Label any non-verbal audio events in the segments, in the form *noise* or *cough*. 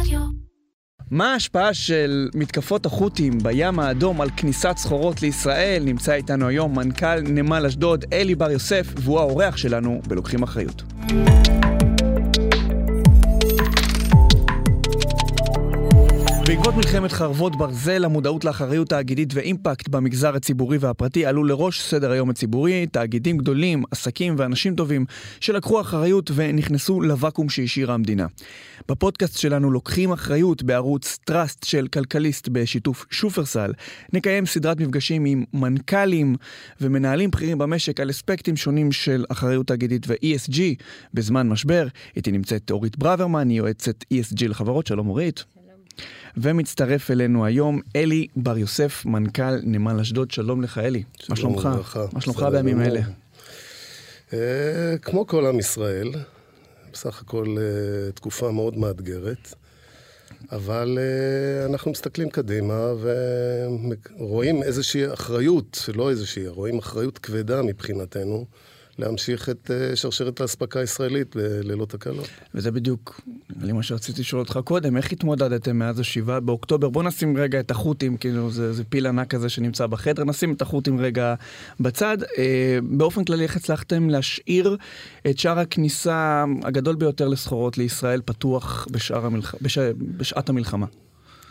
רדיו. מה ההשפעה של מתקפות החות'ים בים האדום על כניסת סחורות לישראל? נמצא איתנו היום מנכ"ל נמל אשדוד, אלי בר יוסף, והוא האורח שלנו בלוקחים אחריות. בעקבות מלחמת חרבות ברזל, המודעות לאחריות תאגידית ואימפקט במגזר הציבורי והפרטי עלו לראש סדר היום הציבורי. תאגידים גדולים, עסקים ואנשים טובים שלקחו אחריות ונכנסו לוואקום שהשאירה המדינה. בפודקאסט שלנו לוקחים אחריות בערוץ טראסט של כלכליסט בשיתוף שופרסל. נקיים סדרת מפגשים עם מנכ"לים ומנהלים בכירים במשק על אספקטים שונים של אחריות תאגידית ו-ESG בזמן משבר. איתי נמצאת אורית ברוורמן, היא יועצת ESG לחברות. שלום אורית. ומצטרף אלינו היום אלי בר יוסף, מנכ"ל נמל אשדוד. שלום לך, אלי. מה שלומך? מה שלומך בימים אלה? אה, כמו כל עם ישראל, בסך הכל אה, תקופה מאוד מאתגרת, אבל אה, אנחנו מסתכלים קדימה ורואים איזושהי אחריות, לא איזושהי, רואים אחריות כבדה מבחינתנו. להמשיך את uh, שרשרת האספקה הישראלית ללא תקלות. וזה בדיוק מה שרציתי לשאול אותך קודם, איך התמודדתם מאז השבעה באוקטובר? בוא נשים רגע את החות'ים, כאילו זה, זה פיל ענק כזה שנמצא בחדר, נשים את החות'ים רגע בצד. Uh, באופן כללי, איך הצלחתם להשאיר את שער הכניסה הגדול ביותר לסחורות לישראל פתוח בשער המלח... בש... בשעת המלחמה?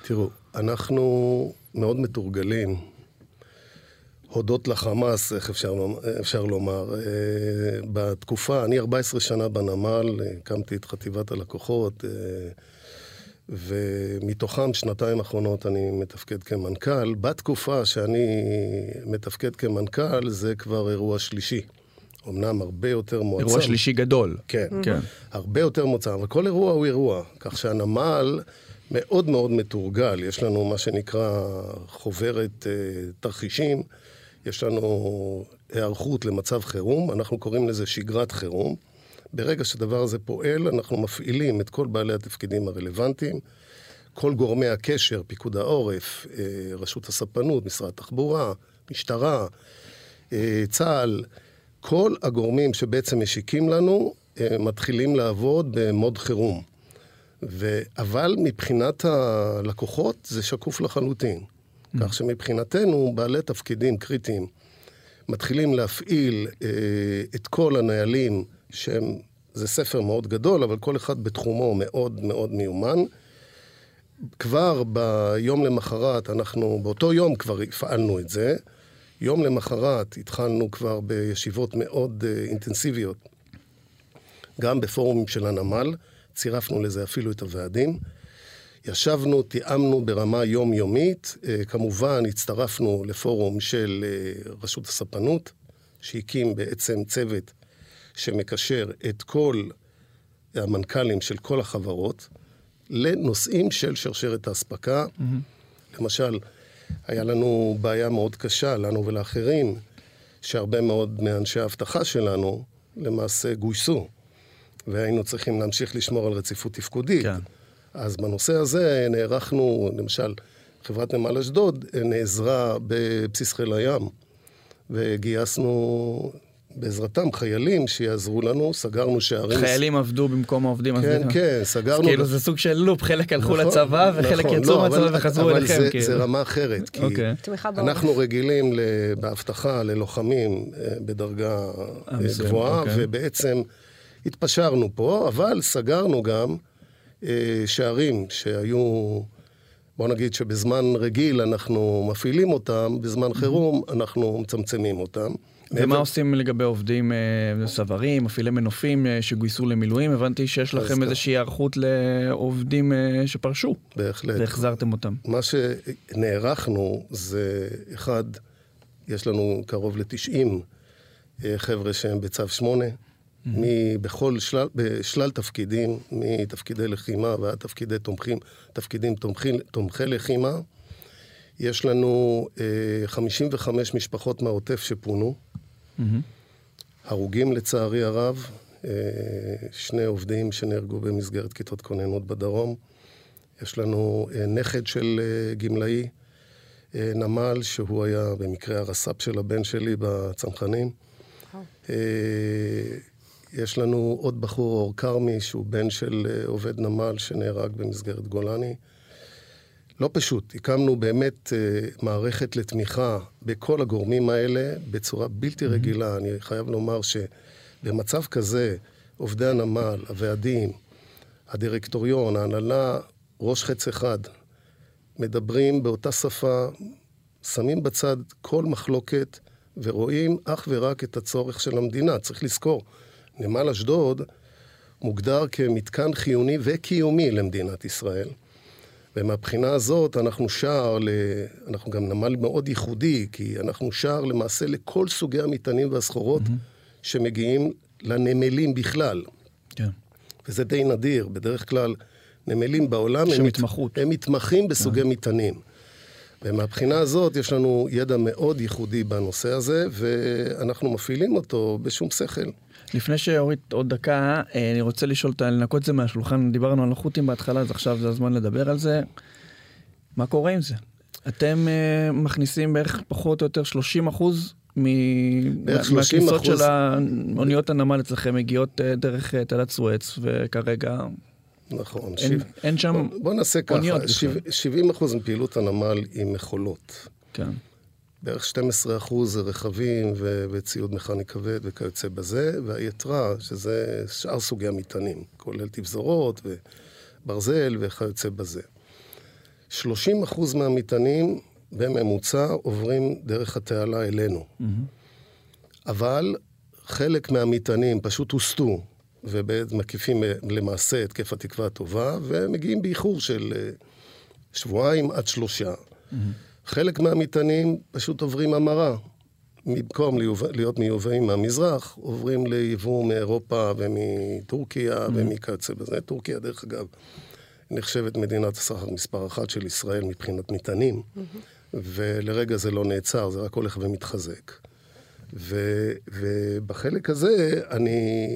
תראו, אנחנו מאוד מתורגלים. הודות לחמאס, איך אפשר, אפשר לומר. אה, בתקופה, אני 14 שנה בנמל, הקמתי את חטיבת הלקוחות, אה, ומתוכם שנתיים אחרונות אני מתפקד כמנכ"ל. בתקופה שאני מתפקד כמנכ"ל, זה כבר אירוע שלישי. אמנם הרבה יותר מועצם. אירוע שלישי גדול. כן, כן. הרבה יותר מועצם, אבל כל אירוע הוא אירוע. כך שהנמל מאוד מאוד מתורגל. יש לנו מה שנקרא חוברת אה, תרחישים. יש לנו היערכות למצב חירום, אנחנו קוראים לזה שגרת חירום. ברגע שהדבר הזה פועל, אנחנו מפעילים את כל בעלי התפקידים הרלוונטיים, כל גורמי הקשר, פיקוד העורף, אה, רשות הספנות, משרד התחבורה, משטרה, אה, צה"ל, כל הגורמים שבעצם משיקים לנו, אה, מתחילים לעבוד במוד חירום. ו... אבל מבחינת הלקוחות זה שקוף לחלוטין. כך שמבחינתנו, בעלי תפקידים קריטיים מתחילים להפעיל אה, את כל הנהלים שהם, זה ספר מאוד גדול, אבל כל אחד בתחומו מאוד מאוד מיומן. כבר ביום למחרת, אנחנו, באותו יום כבר הפעלנו את זה. יום למחרת התחלנו כבר בישיבות מאוד uh, אינטנסיביות, גם בפורומים של הנמל, צירפנו לזה אפילו את הוועדים. ישבנו, תיאמנו ברמה יומיומית, אה, כמובן הצטרפנו לפורום של אה, רשות הספנות, שהקים בעצם צוות שמקשר את כל המנכ"לים של כל החברות לנושאים של שרשרת האספקה. Mm-hmm. למשל, היה לנו בעיה מאוד קשה, לנו ולאחרים, שהרבה מאוד מאנשי האבטחה שלנו למעשה גויסו, והיינו צריכים להמשיך לשמור על רציפות תפקודית. כן. אז בנושא הזה נערכנו, למשל, חברת נמל אשדוד נעזרה בבסיס חיל הים, וגייסנו בעזרתם חיילים שיעזרו לנו, סגרנו שערים. חיילים עבדו במקום העובדים. כן, כן, סגרנו. אז כאילו זה סוג של לופ, חלק הלכו נכון, לצבא וחלק נכון, יצאו לא, מהצבא וחזרו אליכם. אבל זה, כאילו. זה רמה אחרת, כי okay. אוקיי. אנחנו רגילים באבטחה ללוחמים אה, בדרגה אה, גבוהה, okay. אוקיי. ובעצם התפשרנו פה, אבל סגרנו גם אה, שערים שהיו, בוא נגיד שבזמן רגיל אנחנו מפעילים אותם, בזמן חירום אנחנו מצמצמים אותם. ומה. עושים לגבי עובדים אה, סברים, מפעילי מנופים אה, שגויסו למילואים? הבנתי שיש לכם איזושהי היערכות לעובדים שפרשו. בהחלט. והחזרתם אותם. מה שנערכנו זה, אחד, יש לנו קרוב ל-90 חבר'ה שהם בצו 8, בכל שלל, בשלל תפקידים, מתפקידי לחימה ועד תפקידי תומכים, תפקידים תומכי, תומכי לחימה. יש לנו אה, 55 משפחות מהעוטף שפונו. Mm-hmm. הרוגים לצערי הרב, אה, שני עובדים שנהרגו במסגרת כיתות כוננות בדרום. יש לנו אה, נכד של אה, גמלאי אה, נמל, שהוא היה במקרה הרס"פ של הבן שלי בצנחנים. Oh. אה, יש לנו עוד בחור, אור כרמי, שהוא בן של אה, עובד נמל שנהרג במסגרת גולני. לא פשוט, הקמנו באמת אה, מערכת לתמיכה בכל הגורמים האלה בצורה בלתי רגילה. אני חייב לומר שבמצב כזה, עובדי הנמל, הוועדים, הדירקטוריון, ההנהלה, ראש חץ אחד, מדברים באותה שפה, שמים בצד כל מחלוקת ורואים אך ורק את הצורך של המדינה. צריך לזכור, נמל אשדוד מוגדר כמתקן חיוני וקיומי למדינת ישראל. ומהבחינה הזאת אנחנו שער, ל... אנחנו גם נמל מאוד ייחודי, כי אנחנו שער למעשה לכל סוגי המטענים והסחורות mm-hmm. שמגיעים לנמלים בכלל. כן. וזה די נדיר, בדרך כלל נמלים בעולם הם, התמחות. הם מתמחים בסוגי mm-hmm. מטענים. ומהבחינה הזאת יש לנו ידע מאוד ייחודי בנושא הזה, ואנחנו מפעילים אותו בשום שכל. לפני שאורית עוד דקה, אה, אני רוצה לשאול, לנקות את זה מהשולחן, דיברנו על החות'ים בהתחלה, אז עכשיו זה הזמן לדבר על זה. מה קורה עם זה? אתם uh, מכניסים בערך פחות או יותר 30 אחוז מהכניסות של האוניות הנמל אצלכם מגיעות uh, דרך uh, תעלת סואץ, וכרגע נכון. אין, שיו... אין שם אוניות בוא נעשה ככה, 70 אחוז מפעילות הנמל היא מכולות. כן. בערך 12 אחוז זה רכבים ו- וציוד מכני כבד וכיוצא בזה, והיתרה, שזה שאר סוגי המטענים, כולל תבזורות וברזל וכיוצא בזה. 30 אחוז מהמטענים בממוצע עוברים דרך התעלה אלינו. Mm-hmm. אבל חלק מהמטענים פשוט הוסטו, ובעצם מקיפים למעשה את כיף התקווה הטובה, ומגיעים באיחור של אה, שבועיים עד שלושה. Mm-hmm. חלק מהמטענים פשוט עוברים המרה. במקום להיות מיובאים מהמזרח, עוברים ליבוא מאירופה ומטורקיה mm-hmm. ומכיוצא בזה. טורקיה, דרך אגב, נחשבת מדינת הסחר מספר אחת של ישראל מבחינת מטענים, mm-hmm. ולרגע זה לא נעצר, זה רק הולך ומתחזק. ו, ובחלק הזה אני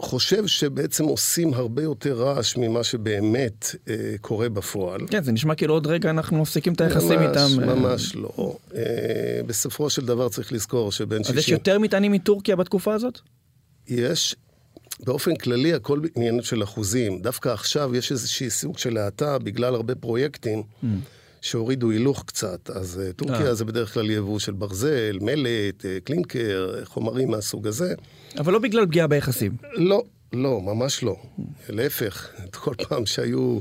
חושב שבעצם עושים הרבה יותר רעש ממה שבאמת אה, קורה בפועל. כן, זה נשמע כאילו עוד רגע אנחנו מפסיקים את היחסים ממש, איתם. ממש, ממש לא. אה, בסופו של דבר צריך לזכור שבין שישים... אז יש יותר מטענים מטורקיה בתקופה הזאת? יש. באופן כללי הכל עניין של אחוזים. דווקא עכשיו יש איזושהי סוג של האטה בגלל הרבה פרויקטים. Mm. שהורידו הילוך קצת, אז uh, טורקיה אה. זה בדרך כלל יבוא של ברזל, מלט, uh, קלינקר, חומרים מהסוג הזה. אבל לא בגלל פגיעה ביחסים. לא, לא, ממש לא. להפך, כל פעם שהיו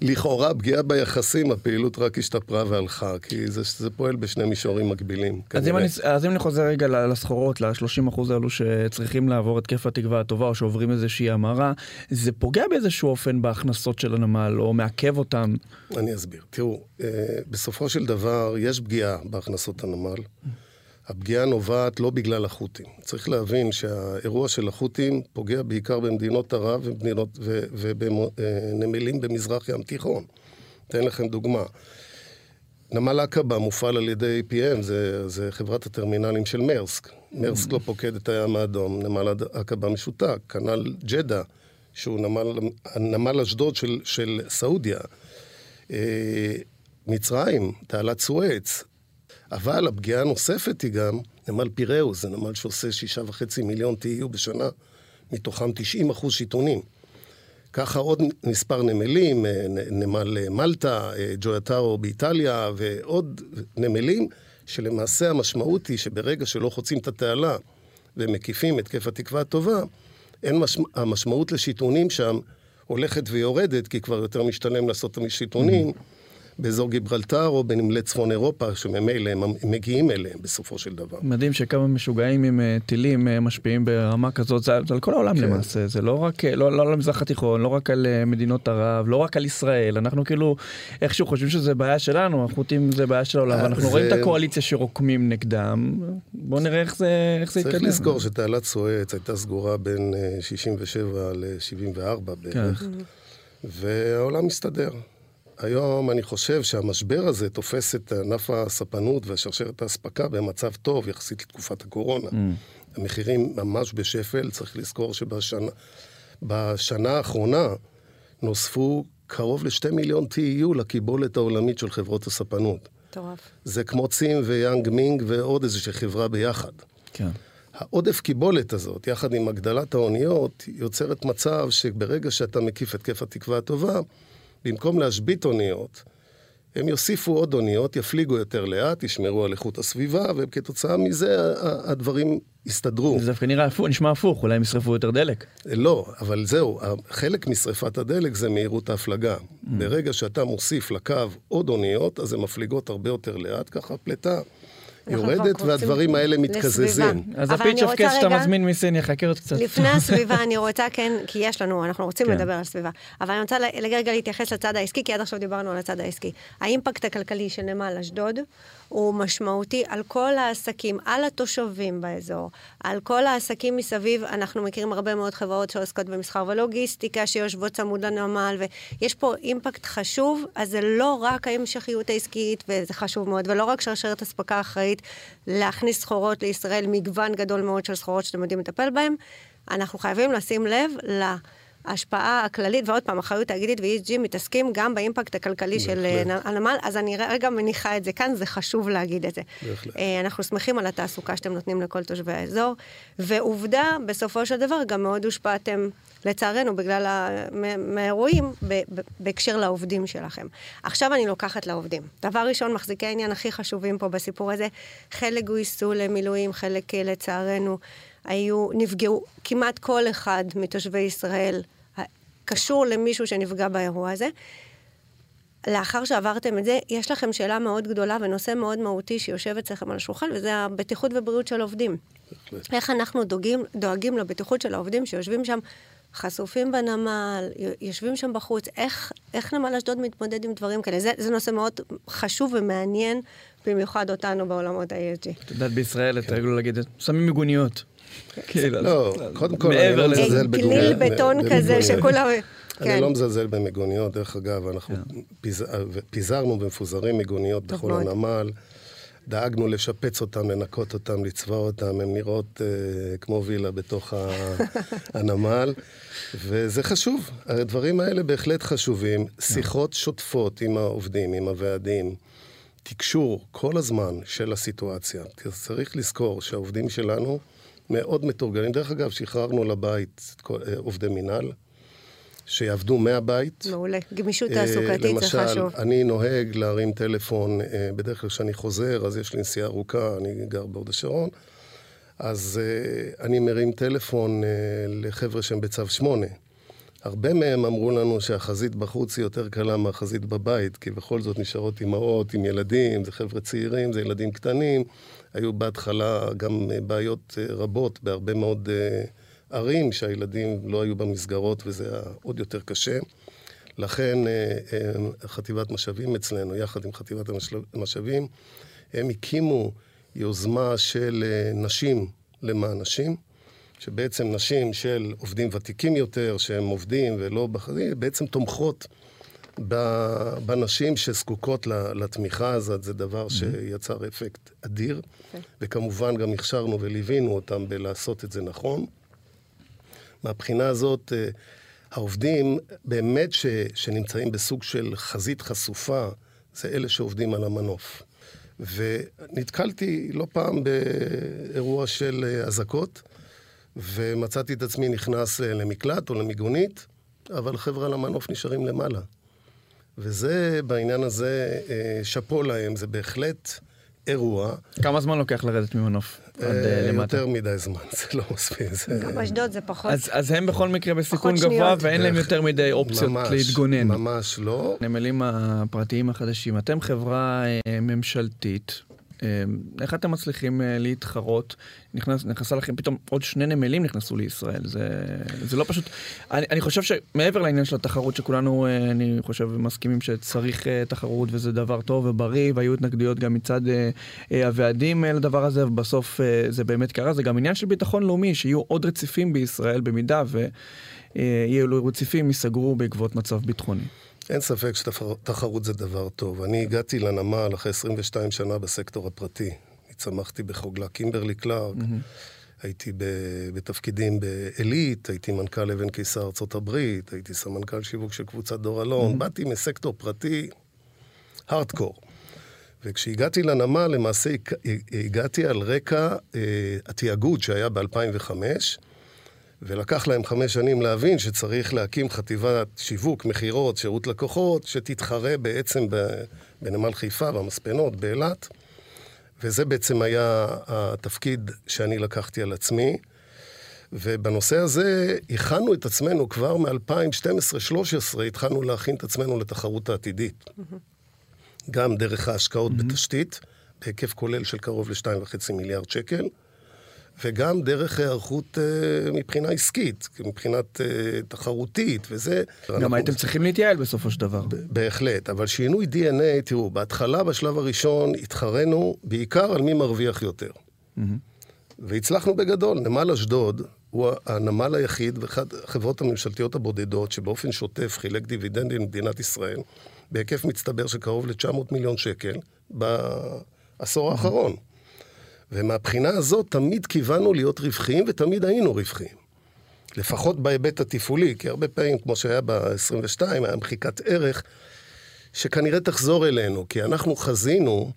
לכאורה פגיעה ביחסים, הפעילות רק השתפרה והלכה, כי זה, זה פועל בשני מישורים מקבילים. אז אם, אני, אז אם אני חוזר רגע לסחורות, ל-30% האלו שצריכים לעבור את כיף התקווה הטובה, או שעוברים איזושהי המרה, זה פוגע באיזשהו אופן בהכנסות של הנמל, או מעכב אותם? אני אסביר. תראו, אה, בסופו של דבר יש פגיעה בהכנסות הנמל. הפגיעה נובעת לא בגלל החות'ים. צריך להבין שהאירוע של החות'ים פוגע בעיקר במדינות ערב ובנמלים במזרח ים תיכון. אתן לכם דוגמה. נמל עקבה מופעל על ידי PM, זה, זה חברת הטרמינלים של מרסק. מרסק לא פוקד את הים האדום, נמל עקבה משותק. כנ"ל ג'דה, שהוא נמל, נמל אשדוד של, של סעודיה. אה, מצרים, תעלת סואץ, אבל הפגיעה הנוספת היא גם נמל פיראוס, זה נמל שעושה שישה וחצי מיליון TU בשנה, מתוכם 90 אחוז שיטונים. ככה עוד מספר נמלים, אה, נמל אה, מלטה, אה, ג'ויאטארו באיטליה, ועוד נמלים, שלמעשה המשמעות היא שברגע שלא חוצים את התעלה ומקיפים את כיף התקווה הטובה, אין משמע, המשמעות לשיטונים שם הולכת ויורדת, כי כבר יותר משתלם לעשות את השיטונים. Mm-hmm. באזור גיברלטר או בנמלי צפון אירופה, שממילא הם מגיעים אליהם בסופו של דבר. מדהים שכמה משוגעים עם אה, טילים אה, משפיעים ברמה כזאת, זה, זה על כל העולם כן. למעשה, זה לא רק, אה, לא, לא על המזרח התיכון, לא רק על מדינות ערב, לא רק על ישראל, אנחנו כאילו איכשהו חושבים שזה בעיה שלנו, החות'ים זה בעיה של העולם, אנחנו זה... רואים את הקואליציה שרוקמים נגדם, בואו נראה איך זה, איך זה יתקדם. צריך לזכור שתעלת סואץ הייתה סגורה בין 67 ל-74 בערך, כן. והעולם מסתדר. היום אני חושב שהמשבר הזה תופס את ענף הספנות והשרשרת האספקה במצב טוב יחסית לתקופת הקורונה. Mm. המחירים ממש בשפל, צריך לזכור שבשנה האחרונה נוספו קרוב לשתי מיליון TEU לקיבולת העולמית של חברות הספנות. מטורף. זה כמו צים ויאנג מינג ועוד איזושהי חברה ביחד. כן. העודף קיבולת הזאת, יחד עם הגדלת האוניות, יוצרת מצב שברגע שאתה מקיף את כיף התקווה הטובה, במקום להשבית אוניות, הם יוסיפו עוד אוניות, יפליגו יותר לאט, ישמרו על איכות הסביבה, וכתוצאה מזה הדברים יסתדרו. זה דווקא נראה הפוך, נשמע הפוך, אולי הם ישרפו יותר דלק. לא, אבל זהו, חלק משרפת הדלק זה מהירות ההפלגה. Mm. ברגע שאתה מוסיף לקו עוד אוניות, אז הן מפליגות הרבה יותר לאט, ככה הפליטה יורדת, והדברים האלה מתקזזים. אז הפיץ' אוף קייס שאתה מזמין מסין יחכה עוד קצת. לפני *laughs* הסביבה אני רוצה, כן, כי יש לנו, אנחנו רוצים כן. לדבר על סביבה, אבל אני רוצה לרגע להתייחס לצד העסקי, כי עד עכשיו דיברנו על הצד העסקי. האימפקט הכלכלי של נמל אשדוד הוא משמעותי על כל העסקים, על התושבים באזור, על כל העסקים מסביב. אנחנו מכירים הרבה מאוד חברות שעוסקות במסחר ולוגיסטיקה, שיושבות צמוד לנמל, ויש פה אימפקט חשוב, אז זה לא רק ההמשכיות העסקית, וזה חשוב מאוד, ולא רק שרשרת אספקה אחראית להכניס סחורות לישראל, מגוון גדול מאוד של סחורות שאתם יודעים לטפל בהן. אנחנו חייבים לשים לב ל... ההשפעה הכללית, ועוד פעם, אחריות תאגידית ו-ESG מתעסקים גם באימפקט הכלכלי של אה, הנמל, אז אני רגע מניחה את זה כאן, זה חשוב להגיד את זה. בהחלט. אה, אנחנו שמחים על התעסוקה שאתם נותנים לכל תושבי האזור, ועובדה, בסופו של דבר, גם מאוד הושפעתם, לצערנו, בגלל האירועים, בהקשר לעובדים שלכם. עכשיו אני לוקחת לעובדים. דבר ראשון, מחזיקי העניין הכי חשובים פה בסיפור הזה, חלק גויסו למילואים, חלק אה, לצערנו. היו, נפגעו, כמעט כל אחד מתושבי ישראל קשור למישהו שנפגע באירוע הזה. לאחר שעברתם את זה, יש לכם שאלה מאוד גדולה ונושא מאוד מהותי שיושב אצלכם על השולחן, וזה הבטיחות ובריאות של עובדים. איך אנחנו דואגים, דואגים לבטיחות של העובדים שיושבים שם חשופים בנמל, יושבים שם בחוץ, איך, איך נמל אשדוד מתמודד עם דברים כאלה? זה, זה נושא מאוד חשוב ומעניין, במיוחד אותנו בעולמות ה-ESG. את יודעת, בישראל, אתה רגיל להגיד, שמים מיגוניות. כאילו, לא, קודם כל, אני לא מזלזל במיגוניות. כליל בטון כזה שכולם... אני כן. לא מזלזל במיגוניות, דרך אגב, אנחנו כן. פיזרנו במפוזרים מיגוניות בכל הנמל. דאגנו לשפץ אותם, לנקות אותם, לצבע אותם, הן נראות uh, כמו וילה בתוך *laughs* הנמל, וזה חשוב. הדברים האלה בהחלט חשובים. שיחות שוטפות עם העובדים, עם הוועדים, תקשור כל הזמן של הסיטואציה. צריך לזכור שהעובדים שלנו... מאוד מתורגלים. דרך אגב, שחררנו לבית אה, עובדי מינהל, שיעבדו מהבית. מעולה. גמישות תעסוקתית זה חשוב. למשל, אני נוהג להרים טלפון, אה, בדרך כלל כשאני חוזר, אז יש לי נסיעה ארוכה, אני גר בהוד השרון, אז אה, אני מרים טלפון לחבר'ה שהם בצו 8. הרבה מהם אמרו לנו שהחזית בחוץ היא יותר קלה מהחזית בבית, כי בכל זאת נשארות אימהות עם ילדים, זה חבר'ה צעירים, זה ילדים קטנים. היו בהתחלה גם אה, בעיות אה, רבות בהרבה מאוד אה, ערים, שהילדים לא היו במסגרות וזה היה עוד יותר קשה. לכן חטיבת משאבים אצלנו, יחד עם חטיבת המשאבים, הם הקימו יוזמה של נשים למען נשים. שבעצם נשים של עובדים ותיקים יותר, שהם עובדים ולא בחזית, בעצם תומכות בנשים שזקוקות לתמיכה הזאת, זה דבר mm-hmm. שיצר אפקט אדיר, okay. וכמובן גם הכשרנו וליווינו אותם בלעשות את זה נכון. מהבחינה הזאת, אה, העובדים באמת ש, שנמצאים בסוג של חזית חשופה, זה אלה שעובדים על המנוף. ונתקלתי לא פעם באירוע של אה, אזעקות, ומצאתי את עצמי נכנס אה, למקלט או למיגונית, אבל חבר'ה על המנוף נשארים למעלה. וזה, בעניין הזה, אה, שאפו להם, זה בהחלט אירוע. כמה זמן לוקח לרדת ממנוף עד אה, למטה? יותר מדי זמן, *laughs* זה לא מספיק. גם באשדוד זה פחות. אז הם בכל מקרה בסיכון גבוה, ואין להם יותר מדי אופציות להתגונן. ממש לא. הנמלים הפרטיים החדשים, אתם חברה ממשלתית. אמ, איך אתם מצליחים אה, להתחרות? נכנס, נכנסה לכם, פתאום עוד שני נמלים נכנסו לישראל. זה, זה לא פשוט... אני, אני חושב שמעבר לעניין של התחרות, שכולנו, אה, אני חושב, מסכימים שצריך אה, תחרות וזה דבר טוב ובריא, והיו התנגדויות גם מצד הוועדים לדבר הזה, ובסוף זה באמת קרה. זה גם עניין של ביטחון לאומי, שיהיו עוד רציפים בישראל, במידה ויהיו רציפים, ייסגרו בעקבות מצב ביטחוני. אין ספק שתחרות זה דבר טוב. אני הגעתי לנמל אחרי 22 שנה בסקטור הפרטי. צמחתי בחוגלה קימברלי קלארק, mm-hmm. הייתי בתפקידים בעילית, הייתי מנכ"ל אבן קיסר ארה"ב, הייתי סמנכ"ל שיווק של קבוצת דור אלון, mm-hmm. באתי מסקטור פרטי הארדקור. וכשהגעתי לנמל, למעשה הגעתי על רקע אה, התיאגוד שהיה ב-2005, ולקח להם חמש שנים להבין שצריך להקים חטיבת שיווק, מכירות, שירות לקוחות, שתתחרה בעצם בנמל חיפה, במספנות, באילת. וזה בעצם היה התפקיד שאני לקחתי על עצמי. ובנושא הזה הכנו את עצמנו כבר מ-2012-2013, התחלנו להכין את עצמנו לתחרות העתידית. Mm-hmm. גם דרך ההשקעות mm-hmm. בתשתית, בהיקף כולל של קרוב ל-2.5 מיליארד שקל, וגם דרך היערכות uh, מבחינה עסקית, מבחינת uh, תחרותית, וזה... גם אנחנו... הייתם צריכים להתייעל בסופו של דבר. בהחלט, אבל שינוי DNA, תראו, בהתחלה, בשלב הראשון, התחרנו בעיקר על מי מרוויח יותר. Mm-hmm. והצלחנו בגדול. נמל אשדוד הוא הנמל היחיד ואחת החברות הממשלתיות הבודדות שבאופן שוטף חילק דיבידנדים למדינת ישראל בהיקף מצטבר של קרוב ל-900 מיליון שקל בעשור האחרון. ומהבחינה הזאת תמיד כיוונו להיות רווחיים ותמיד היינו רווחיים. לפחות בהיבט התפעולי, כי הרבה פעמים, כמו שהיה ב-22, היה מחיקת ערך, שכנראה תחזור אלינו, כי אנחנו חזינו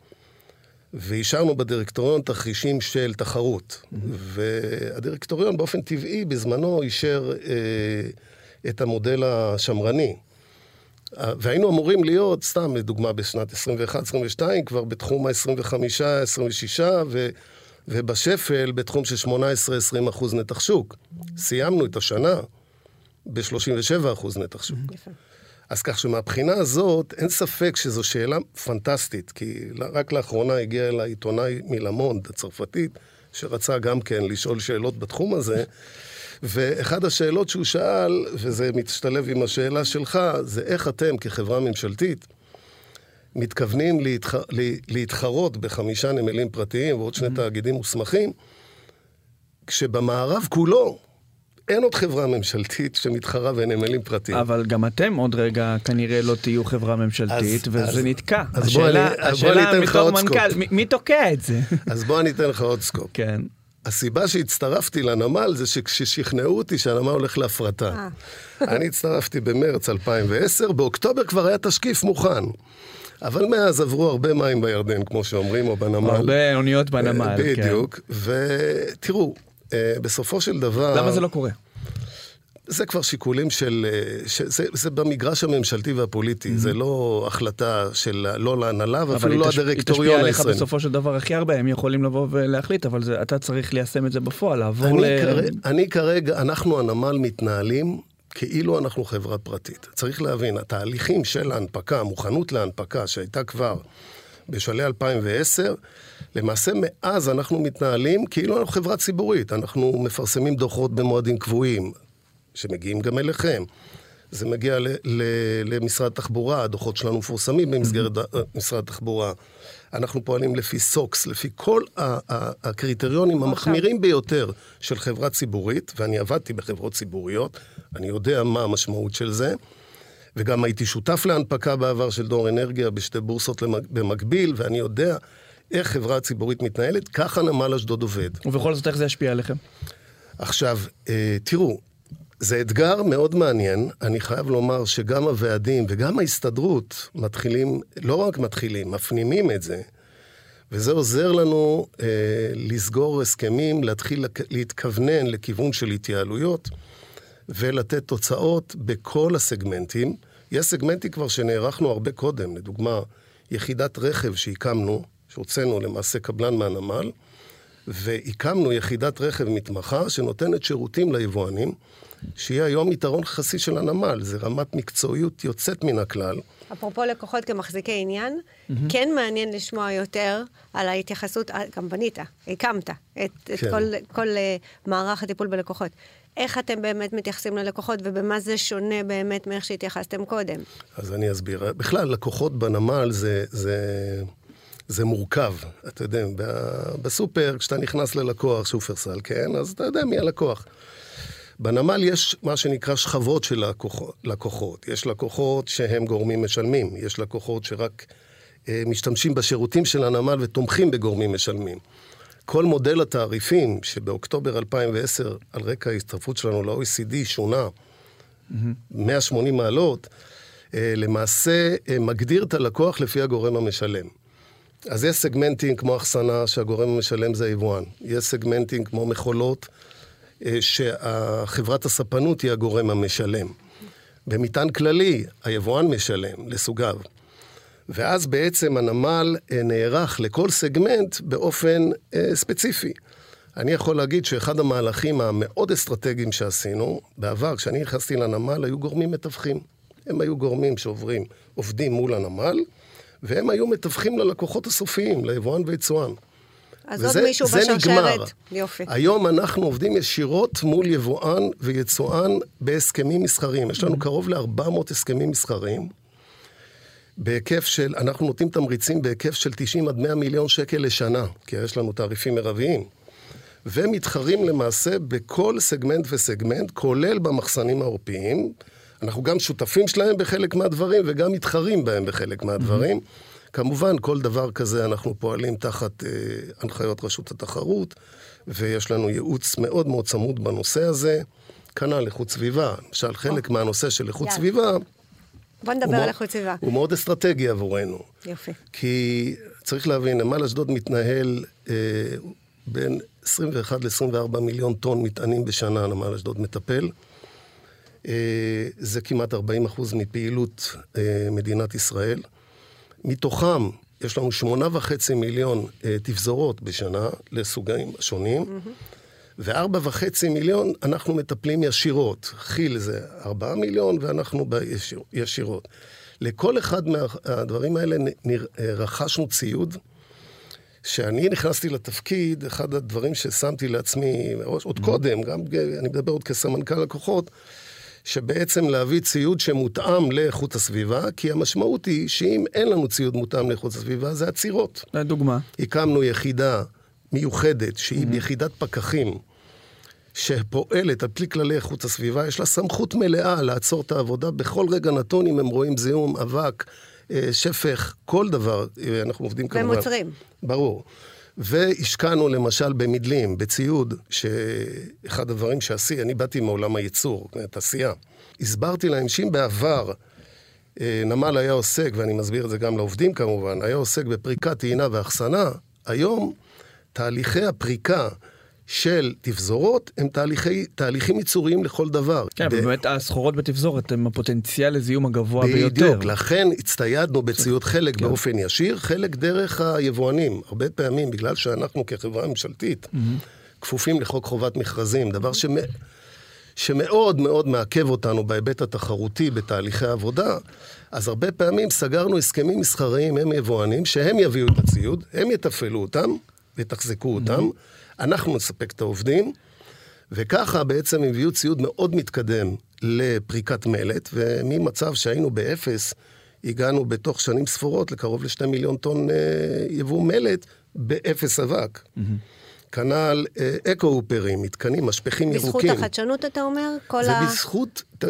ואישרנו בדירקטוריון תרחישים של תחרות. Mm-hmm. והדירקטוריון באופן טבעי בזמנו אישר אה, את המודל השמרני. והיינו אמורים להיות, סתם לדוגמה, בשנת 21-22, כבר בתחום ה-25, 26, ו, ובשפל בתחום של 18-20 אחוז נתח שוק. סיימנו את השנה ב-37 אחוז נתח שוק. אז כך שמבחינה הזאת, אין ספק שזו שאלה פנטסטית, כי רק לאחרונה הגיע אליי עיתונאי מלמונד, הצרפתית, שרצה גם כן לשאול שאלות בתחום הזה. ואחד השאלות שהוא שאל, וזה משתלב עם השאלה שלך, זה איך אתם כחברה ממשלתית מתכוונים להתח... להתחרות בחמישה נמלים פרטיים ועוד שני mm-hmm. תאגידים מוסמכים, כשבמערב כולו אין עוד חברה ממשלתית שמתחרה בנמלים פרטיים. אבל גם אתם עוד רגע כנראה לא תהיו חברה ממשלתית, אז, וזה אז, נתקע. אז השאלה, בוא אני, השאלה בוא מתוך מנכ"ל, מי, מי תוקע את זה? אז בוא אני אתן לך עוד סקופ. כן. הסיבה שהצטרפתי לנמל זה שכששכנעו אותי שהנמל הולך להפרטה. אה. אני הצטרפתי במרץ 2010, באוקטובר כבר היה תשקיף מוכן. אבל מאז עברו הרבה מים בירדן, כמו שאומרים, או בנמל. הרבה אוניות בנמל, כן. בדיוק. ותראו, אה, בסופו של דבר... למה זה לא קורה? זה כבר שיקולים של... אה, זה, זה במגרש הממשלתי והפוליטי, mm-hmm. זה לא החלטה של לא להנהלה ואפילו לא הדירקטוריון הישראלי. אבל היא תשפיע עליך בסופו של דבר הכי הרבה, הם יכולים לבוא ולהחליט, אבל זה, אתה צריך ליישם את זה בפועל, לעבור אני ל... כרגע, אני כרגע, אנחנו הנמל מתנהלים כאילו אנחנו חברה פרטית. צריך להבין, התהליכים של ההנפקה, המוכנות להנפקה שהייתה כבר בשלהי 2010, למעשה מאז אנחנו מתנהלים כאילו אנחנו חברה ציבורית. אנחנו מפרסמים דוחות במועדים קבועים, שמגיעים גם אליכם. זה מגיע ל- ל- למשרד התחבורה, הדוחות שלנו מפורסמים במסגרת mm-hmm. משרד התחבורה. אנחנו פועלים לפי סוקס, לפי כל הקריטריונים אוקיי. המחמירים ביותר של חברה ציבורית, ואני עבדתי בחברות ציבוריות, אני יודע מה המשמעות של זה. וגם הייתי שותף להנפקה בעבר של דור אנרגיה בשתי בורסות במקביל, ואני יודע איך חברה ציבורית מתנהלת, ככה נמל אשדוד עובד. ובכל זאת, איך זה ישפיע עליכם? עכשיו, אה, תראו, זה אתגר מאוד מעניין. אני חייב לומר שגם הוועדים וגם ההסתדרות מתחילים, לא רק מתחילים, מפנימים את זה. וזה עוזר לנו אה, לסגור הסכמים, להתחיל להתכוונן לכיוון של התייעלויות ולתת תוצאות בכל הסגמנטים. יש סגמנטים כבר שנערכנו הרבה קודם, לדוגמה, יחידת רכב שהקמנו, שהוצאנו למעשה קבלן מהנמל, והקמנו יחידת רכב מתמחה שנותנת שירותים ליבואנים, שיהיה היום יתרון יחסי של הנמל, זה רמת מקצועיות יוצאת מן הכלל. אפרופו לקוחות כמחזיקי עניין, mm-hmm. כן מעניין לשמוע יותר על ההתייחסות, אה, גם בנית, הקמת את, כן. את כל, כל uh, מערך הטיפול בלקוחות. איך אתם באמת מתייחסים ללקוחות ובמה זה שונה באמת מאיך שהתייחסתם קודם? אז אני אסביר. בכלל, לקוחות בנמל זה... זה... זה מורכב. אתה יודע, בסופר, כשאתה נכנס ללקוח, שופרסל, כן? אז אתה יודע מי הלקוח. בנמל יש מה שנקרא שכבות של לקוחות. יש לקוחות שהם גורמים משלמים, יש לקוחות שרק אה, משתמשים בשירותים של הנמל ותומכים בגורמים משלמים. כל מודל התעריפים שבאוקטובר 2010, על רקע ההצטרפות שלנו ל-OECD, שונה mm-hmm. 180 מעלות, אה, למעשה אה, מגדיר את הלקוח לפי הגורם המשלם. אז יש סגמנטים כמו אחסנה, שהגורם המשלם זה היבואן. יש סגמנטים כמו מכולות, שחברת הספנות היא הגורם המשלם. במטען כללי, היבואן משלם לסוגיו. ואז בעצם הנמל אה, נערך לכל סגמנט באופן אה, ספציפי. אני יכול להגיד שאחד המהלכים המאוד אסטרטגיים שעשינו, בעבר, כשאני נכנסתי לנמל, היו גורמים מתווכים. הם היו גורמים שעוברים, עובדים מול הנמל, והם היו מתווכים ללקוחות הסופיים, ליבואן ויצואן. אז וזה, עוד מישהו בשרשרת. נגמר. יופי. היום אנחנו עובדים ישירות מול יבואן ויצואן בהסכמים מסחריים. יש לנו קרוב ל-400 הסכמים מסחריים. בהיקף של, אנחנו נותנים תמריצים בהיקף של 90 עד 100 מיליון שקל לשנה, כי יש לנו תעריפים מרביים. ומתחרים למעשה בכל סגמנט וסגמנט, כולל במחסנים העורפיים. אנחנו גם שותפים שלהם בחלק מהדברים וגם מתחרים בהם בחלק מהדברים. Mm-hmm. כמובן, כל דבר כזה אנחנו פועלים תחת אה, הנחיות רשות התחרות, ויש לנו ייעוץ מאוד מאוד צמוד בנושא הזה. כנ"ל איכות סביבה. למשל, חלק oh. מהנושא של איכות yeah. סביבה... בוא נדבר על איכות סביבה. הוא מאוד אסטרטגי עבורנו. יופי. כי צריך להבין, נמל אשדוד מתנהל אה, בין 21 ל-24 מיליון טון מטענים בשנה, נמל אשדוד מטפל. אה, זה כמעט 40 אחוז מפעילות אה, מדינת ישראל. מתוכם יש לנו שמונה וחצי מיליון אה, תפזורות בשנה לסוגים שונים, mm-hmm. וארבע וחצי מיליון אנחנו מטפלים ישירות. כי"ל זה ארבעה מיליון ואנחנו בישיר, ישירות. לכל אחד מהדברים האלה רכשנו ציוד. כשאני נכנסתי לתפקיד, אחד הדברים ששמתי לעצמי, עוד mm-hmm. קודם, גם אני מדבר עוד כסמנכ"ל לקוחות, שבעצם להביא ציוד שמותאם לאיכות הסביבה, כי המשמעות היא שאם אין לנו ציוד מותאם לאיכות הסביבה, זה עצירות. לדוגמה. הקמנו יחידה מיוחדת, שהיא mm-hmm. יחידת פקחים, שפועלת על פי כללי איכות הסביבה, יש לה סמכות מלאה לעצור את העבודה בכל רגע נתון, אם הם רואים זיהום, אבק, אה, שפך, כל דבר. אה, אנחנו עובדים כמובן. ומוצרים. ברור. והשקענו למשל במדלים, בציוד, שאחד הדברים שעשי, אני באתי מעולם הייצור, תעשייה. הסברתי להם שאם בעבר אה, נמל היה עוסק, ואני מסביר את זה גם לעובדים כמובן, היה עוסק בפריקה, טעינה ואחסנה, היום תהליכי הפריקה של תפזורות הם תהליכי, תהליכים ייצוריים לכל דבר. כן, אבל באמת הסחורות בתפזורת הם הפוטנציאל לזיהום הגבוה בדיוק, ביותר. בדיוק, לכן הצטיידנו בציוד חלק כן. באופן ישיר, חלק דרך היבואנים. הרבה פעמים, בגלל שאנחנו כחברה ממשלתית mm-hmm. כפופים לחוק חובת מכרזים, דבר שמ... שמאוד מאוד מעכב אותנו בהיבט התחרותי בתהליכי עבודה, אז הרבה פעמים סגרנו הסכמים מסחריים עם יבואנים, שהם יביאו את הציוד, הם יתפעלו אותם ויתחזקו אותם. Mm-hmm. אנחנו נספק את העובדים, וככה בעצם הביאו ציוד מאוד מתקדם לפריקת מלט, וממצב שהיינו באפס, הגענו בתוך שנים ספורות לקרוב לשתי מיליון טון אה, יבוא מלט באפס אבק. Mm-hmm. כנ"ל אה, eco-hopper ים, מתקנים, משפכים ירוקים. בזכות החדשנות, אתה אומר? כל זה ה... בזכות... פה,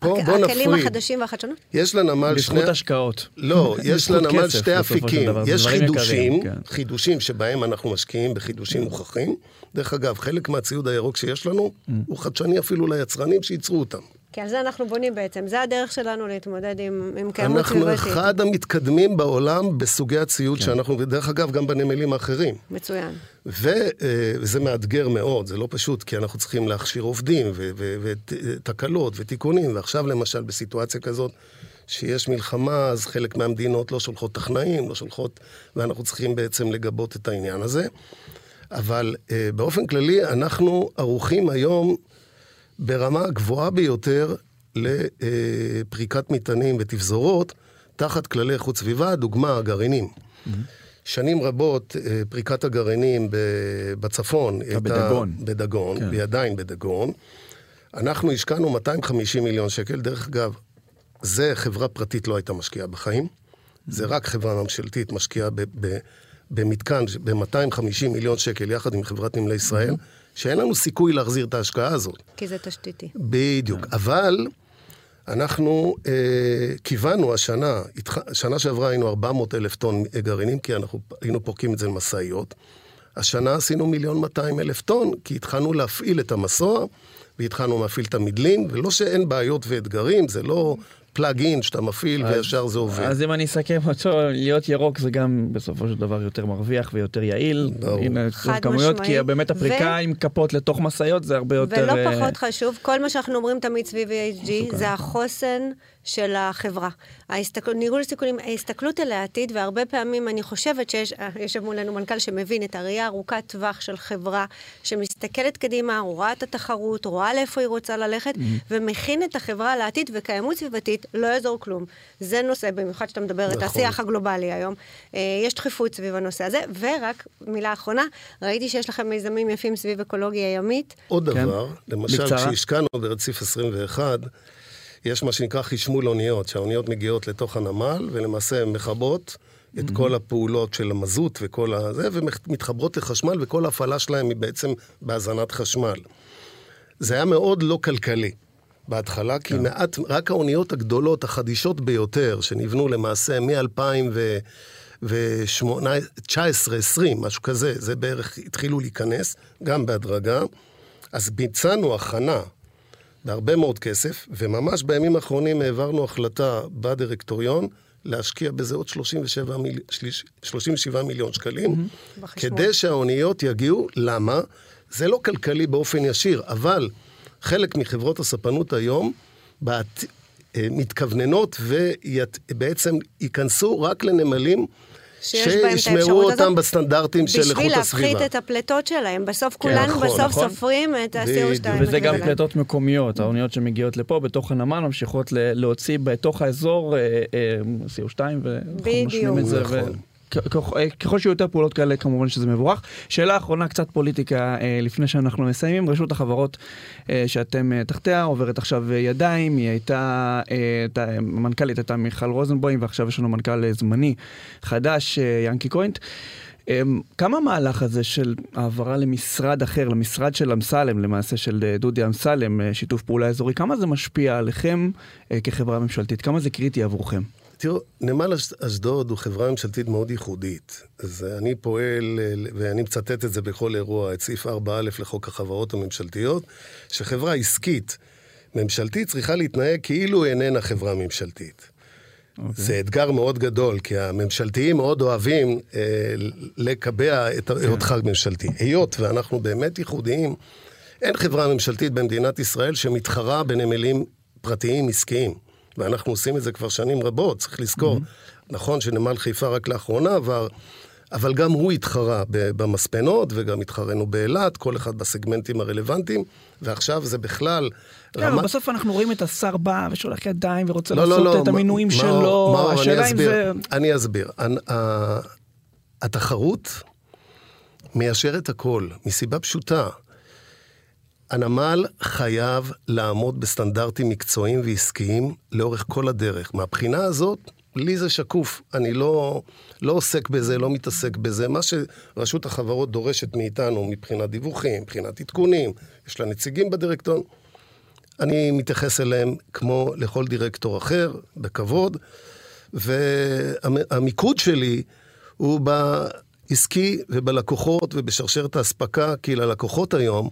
בוא נפריד. הכלים החדשים והחדשנות? יש לנמל בזכות שני... בזכות השקעות. לא, *laughs* יש לנמל שתי אפיקים. יש חידושים, יקרים, כן. חידושים שבהם אנחנו משקיעים בחידושים מוכחים. דרך אגב, חלק מהציוד הירוק שיש לנו, mm. הוא חדשני אפילו ליצרנים שייצרו אותם. כי על זה אנחנו בונים בעצם. זה הדרך שלנו להתמודד עם, עם קיימות סביבתית. אנחנו אחד המתקדמים בעולם בסוגי הציוד כן. שאנחנו, ודרך אגב, גם בנמלים האחרים. מצוין. אה, וזה מאתגר מאוד, זה לא פשוט, כי אנחנו צריכים להכשיר עובדים, ותקלות, ותיקונים, ועכשיו למשל בסיטואציה כזאת, שיש מלחמה, אז חלק מהמדינות לא שולחות טכנאים, לא שולחות, ואנחנו צריכים בעצם לגבות את העניין הזה. אבל אה, באופן כללי, אנחנו ערוכים היום ברמה הגבוהה ביותר לפריקת מטענים ותפזורות תחת כללי איכות סביבה, דוגמה, הגרעינים. Mm-hmm. שנים רבות אה, פריקת הגרעינים בצפון הייתה... בדגון. בדגון, כן. והיא עדיין בדגון. אנחנו השקענו 250 מיליון שקל, דרך אגב, זה חברה פרטית לא הייתה משקיעה בחיים, זה רק חברה ממשלתית משקיעה במתקן ב-250 מיליון שקל יחד עם חברת נמלי ישראל. Mm-hmm. שאין לנו סיכוי להחזיר את ההשקעה הזאת. כי זה תשתיתי. בדיוק. אבל אנחנו אה, כיוונו השנה, שנה שעברה היינו 400 אלף טון גרעינים, כי אנחנו היינו פורקים את זה למשאיות. השנה עשינו מיליון 200 אלף טון, כי התחלנו להפעיל את המסוע, והתחלנו להפעיל את המדלים, ולא שאין בעיות ואתגרים, זה לא פלאג אין שאתה מפעיל וישר זה עובד. אז אם אני אסכם אותו, להיות ירוק זה גם בסופו של דבר יותר מרוויח ויותר יעיל. ברור. הנה, חד כמויות, כי באמת הפריקה ו... עם כפות לתוך משאיות זה הרבה יותר... ולא אה, פחות חשוב, כל מה שאנחנו אומרים תמיד סביב EHG זה החוסן של החברה. ההסתכל, ניהול סיכונים, ההסתכלות אל העתיד, והרבה פעמים אני חושבת שיש, אה, יושב מולנו מנכ"ל שמבין את הראייה ארוכת טווח של חברה, שמסתכלת קדימה, רואה את התחרות, רואה לאיפה היא רוצה ללכת, mm-hmm. ומכין את החברה לעתיד, וקיימות סביבתית לא יעזור כלום. זה נושא, במיוחד שאתה מדבר נכון. את השיח הגלובלי היום. אה, יש דחיפות סביב הנושא הזה, ורק מילה אחרונה, ראיתי שיש לכם מיזמים יפים סביב אקולוגיה ימית. עוד כן. דבר, למשל, כשהשקענו ברציף 21, יש מה שנקרא חשמול אוניות, שהאוניות מגיעות לתוך הנמל, ולמעשה מכבות את mm-hmm. כל הפעולות של המזוט וכל הזה, ומתחברות לחשמל, וכל ההפעלה שלהם היא בעצם בהזנת חשמל. זה היה מאוד לא כלכלי בהתחלה, כי yeah. כן. מעט, רק האוניות הגדולות, החדישות ביותר, שנבנו למעשה מ-2019-2020, משהו כזה, זה בערך התחילו להיכנס, גם בהדרגה. אז ביצענו הכנה בהרבה מאוד כסף, וממש בימים האחרונים העברנו החלטה בדירקטוריון להשקיע בזה עוד 37, מיל... 37 מיליון שקלים, mm-hmm. כדי שהאוניות יגיעו. למה? זה לא כלכלי באופן ישיר, אבל חלק מחברות הספנות היום בת... אה, מתכווננות ובעצם ייכנסו רק לנמלים שישמרו אותם הזאת, בסטנדרטים של איכות הסביבה. בשביל להפחית את הפליטות שלהם. בסוף כן, כולנו נכון, בסוף נכון. סופרים את ה-CO2. וזה גם פליטות מקומיות, האוניות שמגיעות לפה, בתוך הנמל, ממשיכות להוציא בתוך האזור אה, אה, CO2, ואנחנו נושמים את זה. נכון. ככל שיהיו יותר פעולות כאלה, כמובן שזה מבורך. שאלה אחרונה, קצת פוליטיקה אה, לפני שאנחנו מסיימים. רשות החברות אה, שאתם אה, תחתיה עוברת עכשיו ידיים, היא הייתה, המנכ"לית הייתה מיכל רוזנבוים, ועכשיו יש לנו מנכ"ל זמני חדש, ינקי קוינט. כמה המהלך הזה של העברה למשרד אחר, למשרד של אמסלם, למעשה של דודי אמסלם, שיתוף פעולה אזורי, כמה זה משפיע עליכם כחברה ממשלתית? כמה זה קריטי עבורכם? תראו, נמל אשדוד הוא חברה ממשלתית מאוד ייחודית. אז אני פועל, ואני מצטט את זה בכל אירוע, את סעיף 4א לחוק החברות הממשלתיות, שחברה עסקית ממשלתית צריכה להתנהג כאילו איננה חברה ממשלתית. Okay. אוקיי. זה אתגר מאוד גדול, כי הממשלתיים מאוד אוהבים אה, לקבע את היותך כן. okay. ממשלתי. היות ואנחנו באמת ייחודיים, אין חברה ממשלתית במדינת ישראל שמתחרה בנמלים פרטיים עסקיים. ואנחנו עושים את זה כבר שנים רבות, צריך לזכור. Mm-hmm. נכון שנמל חיפה רק לאחרונה עבר, אבל גם הוא התחרה במספנות, וגם התחרנו באילת, כל אחד בסגמנטים הרלוונטיים, ועכשיו זה בכלל... כן, רמת... בסוף אנחנו רואים את השר בא ושולח ידיים ורוצה לא, לא לעשות לא, לא, את המינויים מה, שלו, מה, השאלה אם זה... אני אסביר. אני, התחרות מיישרת הכל, מסיבה פשוטה. הנמל חייב לעמוד בסטנדרטים מקצועיים ועסקיים לאורך כל הדרך. מהבחינה הזאת, לי זה שקוף. אני לא, לא עוסק בזה, לא מתעסק בזה. מה שרשות החברות דורשת מאיתנו מבחינת דיווחים, מבחינת עדכונים, יש לה נציגים בדירקטוריון, אני מתייחס אליהם כמו לכל דירקטור אחר, בכבוד, והמיקוד שלי הוא בעסקי ובלקוחות ובשרשרת האספקה, כי ללקוחות היום,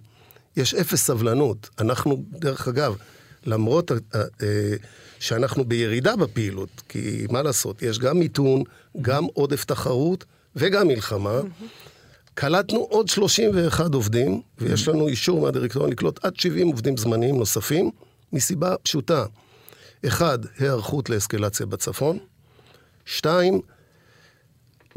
יש אפס סבלנות. אנחנו, דרך אגב, למרות אה, אה, שאנחנו בירידה בפעילות, כי מה לעשות, יש גם מיתון, גם עודף תחרות וגם מלחמה. קלטנו עוד 31 עובדים, ויש לנו אישור מהדירקטוריון לקלוט עד 70 עובדים זמניים נוספים, מסיבה פשוטה. אחד, היערכות לאסקלציה בצפון. שתיים,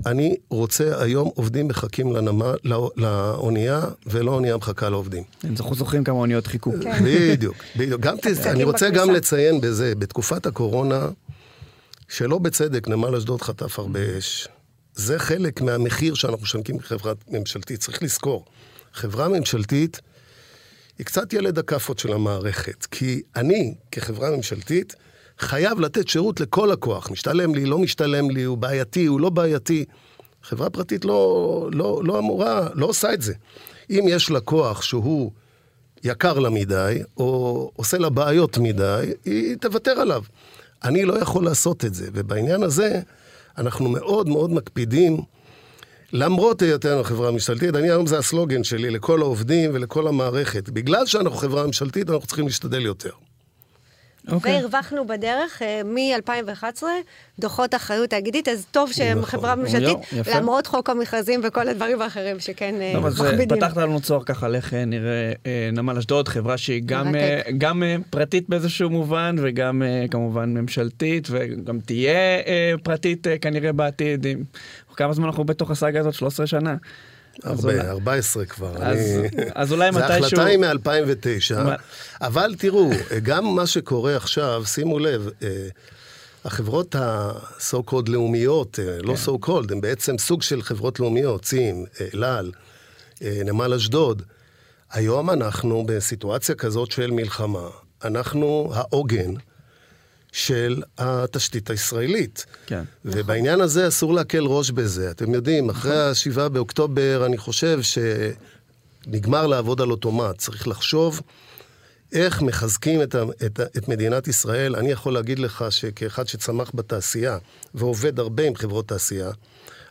אני רוצה היום עובדים מחכים לנמה, לא, לאונייה, ולא אונייה מחכה לעובדים. אנחנו זוכרים כמה אוניות חיכו. כן. *laughs* בדיוק, בדיוק. גם תס... אני רוצה גם לציין בזה, בתקופת הקורונה, שלא בצדק, נמל אשדוד חטף הרבה אש. זה חלק מהמחיר שאנחנו משנקים כחברה ממשלתית. צריך לזכור, חברה ממשלתית היא קצת ילד הכאפות של המערכת. כי אני, כחברה ממשלתית, חייב לתת שירות לכל לקוח. משתלם לי, לא משתלם לי, הוא בעייתי, הוא לא בעייתי. חברה פרטית לא, לא, לא אמורה, לא עושה את זה. אם יש לקוח שהוא יקר לה מדי, או עושה לה בעיות מדי, היא תוותר עליו. אני לא יכול לעשות את זה, ובעניין הזה אנחנו מאוד מאוד מקפידים, למרות היותנו חברה ממשלתית, אני היום זה הסלוגן שלי לכל העובדים ולכל המערכת. בגלל שאנחנו חברה ממשלתית, אנחנו צריכים להשתדל יותר. אוקיי. והרווחנו בדרך אה, מ-2011 דוחות אחריות תאגידית, אז טוב שהם נכון. חברה ממשלתית, למרות חוק המכרזים וכל הדברים האחרים שכן לא, מכבידים. פתחת לנו צוהר ככה איך נראה נמל אשדוד, חברה שהיא גם, גם פרטית באיזשהו מובן וגם כמובן ממשלתית וגם תהיה פרטית כנראה בעתיד. כמה זמן אנחנו בתוך הסאגה הזאת? 13 שנה. הרבה, 14 כבר. אז, אני... אז אולי מתישהו... ההחלטה היא מ-2009, אבל תראו, גם מה שקורה עכשיו, שימו לב, אה, החברות ה-so called לאומיות, אה, לא so called, הן בעצם סוג של חברות לאומיות, צים, אה, נמל אשדוד. היום אנחנו בסיטואציה כזאת של מלחמה. אנחנו העוגן של התשתית הישראלית. כן. ובעניין הזה אסור להקל ראש בזה. אתם יודעים, אחרי ה-7 באוקטובר, אני חושב שנגמר לעבוד על אוטומט. צריך לחשוב איך מחזקים את, ה, את, את מדינת ישראל. אני יכול להגיד לך שכאחד שצמח בתעשייה ועובד הרבה עם חברות תעשייה,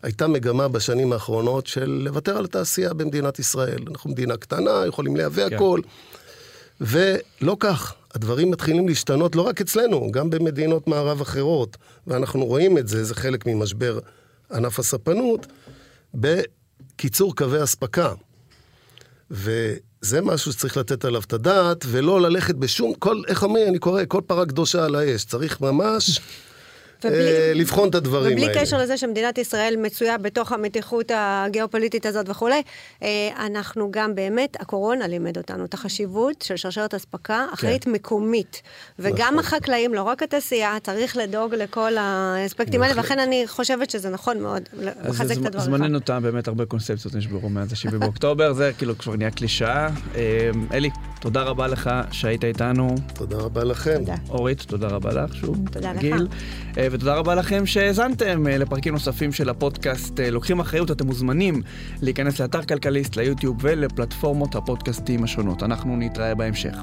הייתה מגמה בשנים האחרונות של לוותר על התעשייה במדינת ישראל. אנחנו מדינה קטנה, יכולים לייבא כן. הכל. ולא כך. הדברים מתחילים להשתנות לא רק אצלנו, גם במדינות מערב אחרות, ואנחנו רואים את זה, זה חלק ממשבר ענף הספנות, בקיצור קווי אספקה. וזה משהו שצריך לתת עליו את הדעת, ולא ללכת בשום, כל, איך אומרים, אני קורא, כל פרה קדושה על האש. צריך ממש ובלי, אה, לבחון את הדברים ובלי האלה. ובלי קשר לזה שמדינת ישראל מצויה בתוך המתיחות הגיאופוליטית הזאת וכולי, אה, אנחנו גם באמת, הקורונה לימד אותנו את החשיבות של שרשרת אספקה אחראית כן. מקומית. וגם נכון. החקלאים, לא רק התעשייה, צריך לדאוג לכל האספקטים האלה, ולכן אני חושבת שזה נכון מאוד לחזק את הדברים. זמננו תם, באמת הרבה קונספציות נשברו מאז ה-7 באוקטובר, זה כאילו כבר נהיה קלישאה. אה, אלי, תודה רבה לך שהיית איתנו. תודה רבה לכם. תודה. אורית, תודה רבה לך שוב. תודה גיל. לך. ותודה רבה לכם שהאזנתם אה, לפרקים נוספים של הפודקאסט אה, לוקחים אחריות, אתם מוזמנים להיכנס לאתר כלכליסט, ליוטיוב ולפלטפורמות הפודקאסטים השונות. אנחנו נתראה בהמשך.